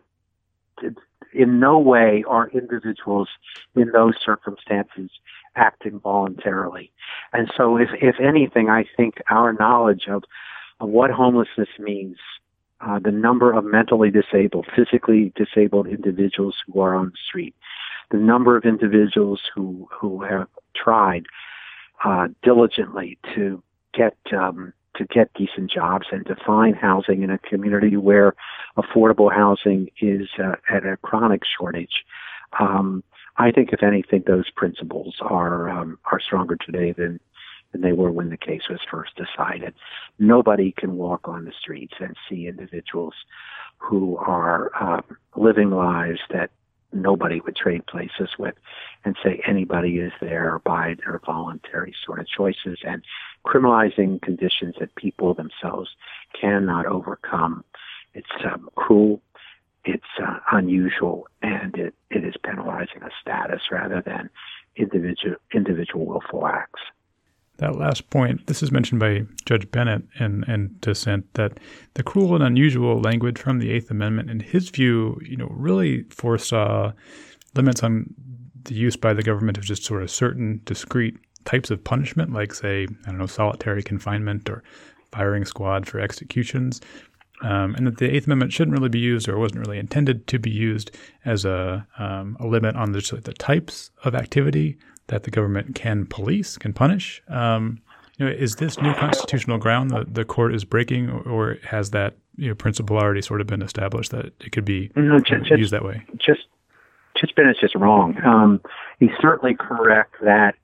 in no way are individuals in those circumstances acting voluntarily. And so, if, if anything, I think our knowledge of, of what homelessness means, uh, the number of mentally disabled, physically disabled individuals who are on the street, the number of individuals who, who have tried uh, diligently to get um, to get decent jobs and to find housing in a community where affordable housing is uh, at a chronic shortage. Um, I think, if anything, those principles are um, are stronger today than than they were when the case was first decided. Nobody can walk on the streets and see individuals who are uh, living lives that nobody would trade places with and say anybody is there by their voluntary sort of choices and criminalizing conditions that people themselves cannot overcome. It's um, cruel, it's uh, unusual, and it, it is penalizing a status rather than individual individual willful acts. That last point, this is mentioned by Judge Bennett in, in dissent, that the cruel and unusual language from the Eighth Amendment, in his view, you know, really foresaw limits on the use by the government of just sort of certain discrete types of punishment, like say, I don't know, solitary confinement or firing squad for executions, um, and that the Eighth Amendment shouldn't really be used or wasn't really intended to be used as a, um, a limit on the, the types of activity that the government can police, can punish. Um, you know, is this new constitutional ground that the court is breaking, or has that you know, principle already sort of been established that it could be no, just, used that way? Just, Judge Bennett's just wrong. Um, he's certainly correct that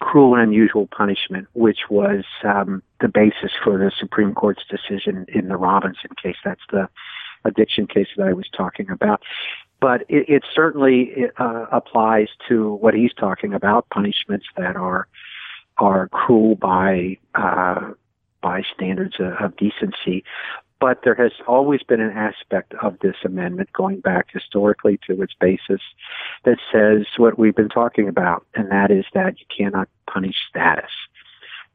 cruel and unusual punishment, which was um, the basis for the Supreme Court's decision in the Robinson case. That's the addiction case that I was talking about but it, it certainly uh, applies to what he's talking about punishments that are are cruel by uh, by standards of, of decency. But there has always been an aspect of this amendment going back historically to its basis that says what we've been talking about, and that is that you cannot punish status.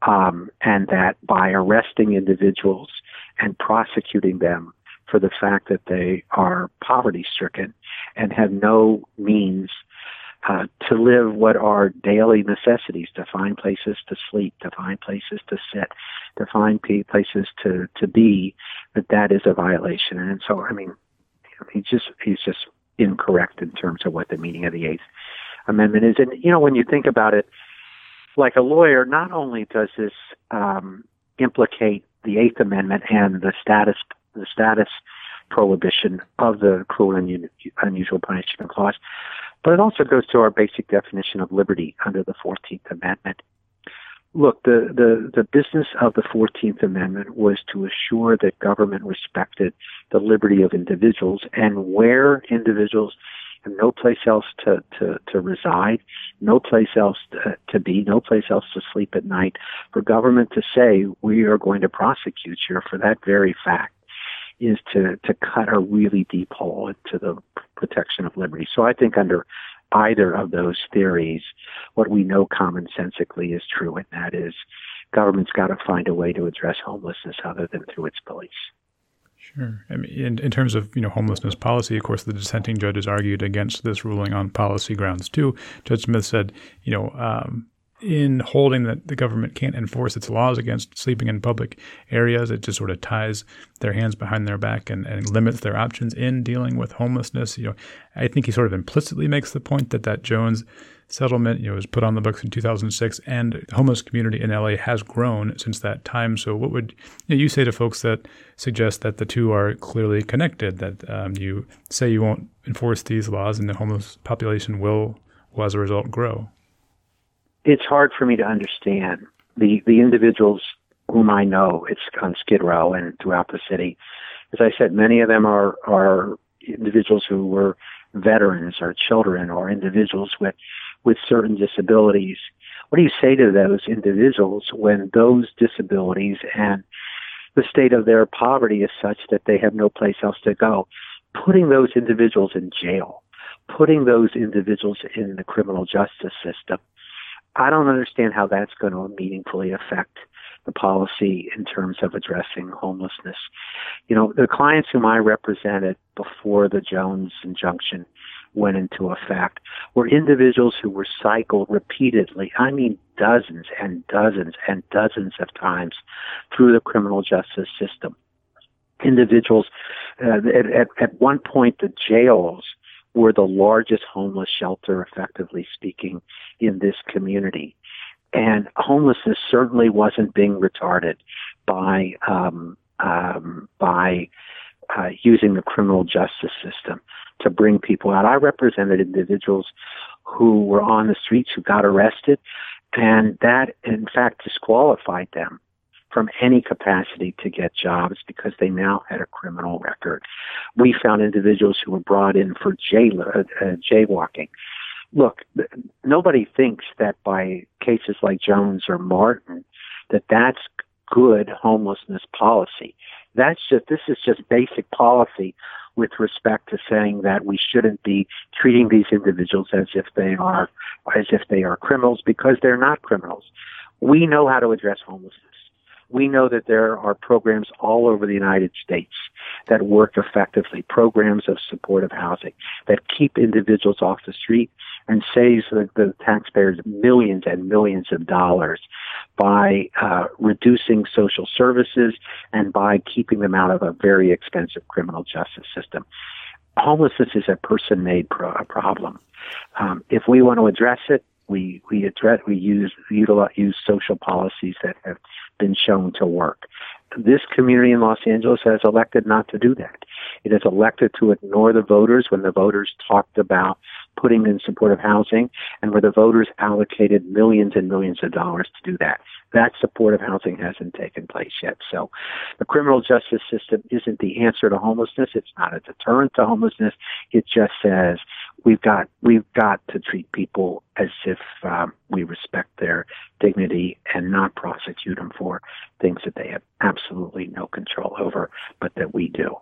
Um, and that by arresting individuals and prosecuting them for the fact that they are poverty stricken and have no means uh, to live what are daily necessities to find places to sleep, to find places to sit, to find places to, to be, that that is a violation. And so, I mean, he's just, he's just incorrect in terms of what the meaning of the Eighth Amendment is. And, you know, when you think about it, like a lawyer, not only does this um, implicate the Eighth Amendment and the status the status prohibition of the cruel and unusual punishment clause, but it also goes to our basic definition of liberty under the 14th Amendment. Look, the, the, the business of the 14th Amendment was to assure that government respected the liberty of individuals and where individuals have no place else to, to, to reside, no place else to, to be, no place else to sleep at night, for government to say, we are going to prosecute you for that very fact is to, to cut a really deep hole into the protection of liberty. So I think under either of those theories, what we know commonsensically is true, and that is government's got to find a way to address homelessness other than through its police. Sure. I mean, in, in terms of you know homelessness policy, of course, the dissenting judges argued against this ruling on policy grounds too. Judge Smith said, you know, um, in holding that the government can't enforce its laws against sleeping in public areas, it just sort of ties their hands behind their back and, and limits their options in dealing with homelessness. You know, I think he sort of implicitly makes the point that that Jones settlement, you know, was put on the books in 2006, and homeless community in LA has grown since that time. So, what would you, know, you say to folks that suggest that the two are clearly connected? That um, you say you won't enforce these laws, and the homeless population will, will, as a result, grow. It's hard for me to understand the the individuals whom I know. It's on Skid Row and throughout the city. As I said, many of them are are individuals who were veterans or children or individuals with with certain disabilities. What do you say to those individuals when those disabilities and the state of their poverty is such that they have no place else to go? Putting those individuals in jail, putting those individuals in the criminal justice system, I don't understand how that's going to meaningfully affect the policy in terms of addressing homelessness. You know, the clients whom I represented before the Jones injunction went into effect were individuals who were cycled repeatedly, I mean dozens and dozens and dozens of times through the criminal justice system. Individuals, uh, at, at, at one point, the jails were the largest homeless shelter, effectively speaking, in this community. And homelessness certainly wasn't being retarded by um, um, by uh, using the criminal justice system to bring people out. I represented individuals who were on the streets who got arrested, and that in fact disqualified them from any capacity to get jobs because they now had a criminal record. We found individuals who were brought in for jail, uh, uh, jaywalking. Look, nobody thinks that by cases like Jones or Martin that that's good homelessness policy. That's just this is just basic policy with respect to saying that we shouldn't be treating these individuals as if they are as if they are criminals because they're not criminals. We know how to address homelessness. We know that there are programs all over the United States that work effectively, programs of supportive housing that keep individuals off the street and saves the, the taxpayers millions and millions of dollars by uh, reducing social services and by keeping them out of a very expensive criminal justice system. Homelessness is a person-made pro- problem. Um, if we want to address it, we we address we use utilize, use social policies that have been shown to work. This community in Los Angeles has elected not to do that. It has elected to ignore the voters when the voters talked about putting in supportive housing and where the voters allocated millions and millions of dollars to do that. That supportive housing hasn't taken place yet. So the criminal justice system isn't the answer to homelessness. It's not a deterrent to homelessness. It just says we've got we've got to treat people as if um, we respect their dignity and not prosecute them for things that they have absolutely no control over, but that we do.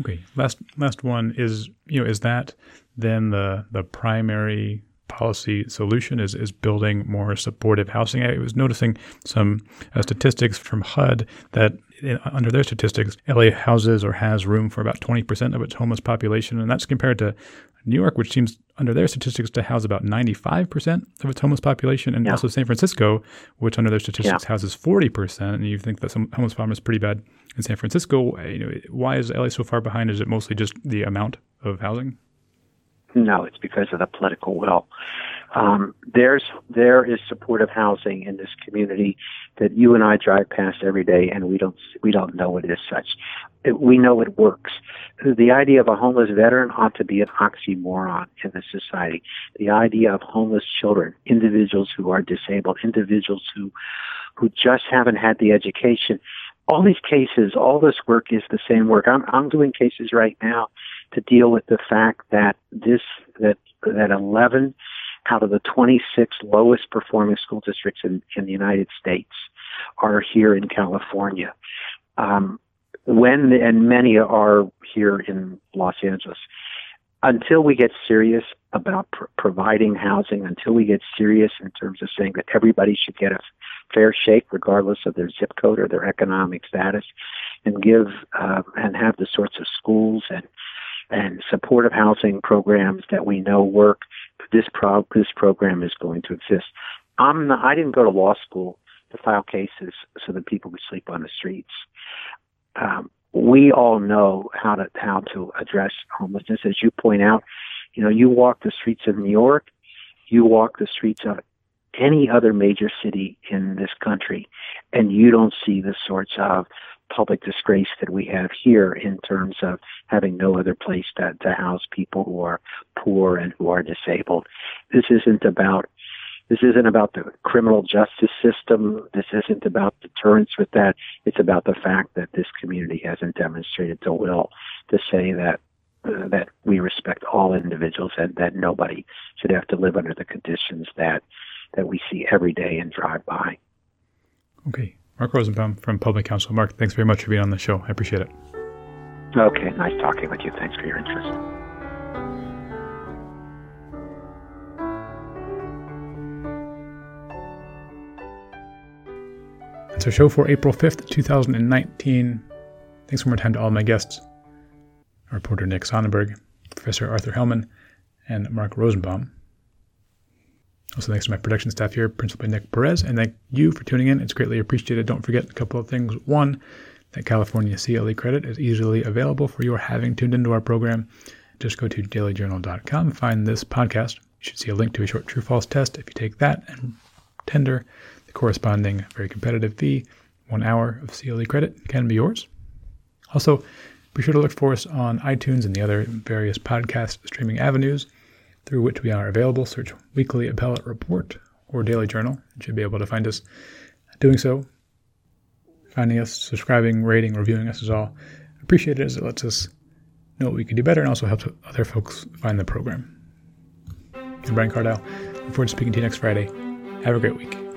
Okay, last last one is you know is that then the the primary policy solution is is building more supportive housing. I was noticing some uh, statistics from HUD that in, under their statistics, LA houses or has room for about 20% of its homeless population, and that's compared to New York, which seems under their statistics to house about 95% of its homeless population, and yeah. also San Francisco, which under their statistics yeah. houses 40%. And you think that some homeless problem is pretty bad in San Francisco. You know, why is LA so far behind? Is it mostly just the amount of housing? No, it's because of the political will. Um, there's there is supportive housing in this community that you and I drive past every day, and we don't we don't know it as such. It, we know it works. The idea of a homeless veteran ought to be an oxymoron in this society. The idea of homeless children, individuals who are disabled, individuals who who just haven't had the education. All these cases, all this work is the same work. I'm I'm doing cases right now to deal with the fact that this that that 11 out of the 26 lowest performing school districts in, in the United States are here in California. Um, when and many are here in Los Angeles. until we get serious about pr- providing housing, until we get serious in terms of saying that everybody should get a fair shake, regardless of their zip code or their economic status, and give uh, and have the sorts of schools and and supportive housing programs that we know work. This pro- this program is going to exist. I'm not, I didn't go to law school to file cases so that people could sleep on the streets. Um, we all know how to how to address homelessness. As you point out, you know, you walk the streets of New York, you walk the streets of any other major city in this country, and you don't see the sorts of public disgrace that we have here in terms of having no other place to, to house people who are poor and who are disabled. This isn't about this isn't about the criminal justice system. This isn't about deterrence with that. It's about the fact that this community hasn't demonstrated the will to say that uh, that we respect all individuals and that nobody should have to live under the conditions that that we see every day and drive by. Okay. Mark Rosenbaum from Public Counsel. Mark, thanks very much for being on the show. I appreciate it. Okay. Nice talking with you. Thanks for your interest. That's our show for April 5th, 2019. Thanks one more time to all my guests our reporter Nick Sonnenberg, Professor Arthur Hellman, and Mark Rosenbaum. Also, thanks to my production staff here, principally Nick Perez, and thank you for tuning in. It's greatly appreciated. Don't forget a couple of things. One, that California CLE credit is easily available for your having tuned into our program. Just go to dailyjournal.com, find this podcast. You should see a link to a short true false test. If you take that and tender the corresponding very competitive fee, one hour of CLE credit can be yours. Also, be sure to look for us on iTunes and the other various podcast streaming avenues through which we are available. Search Weekly Appellate Report or Daily Journal. You should be able to find us. Doing so, finding us, subscribing, rating, reviewing us is all appreciated as it lets us know what we could do better and also helps other folks find the program. I'm Brian Cardell. Look forward to speaking to you next Friday. Have a great week.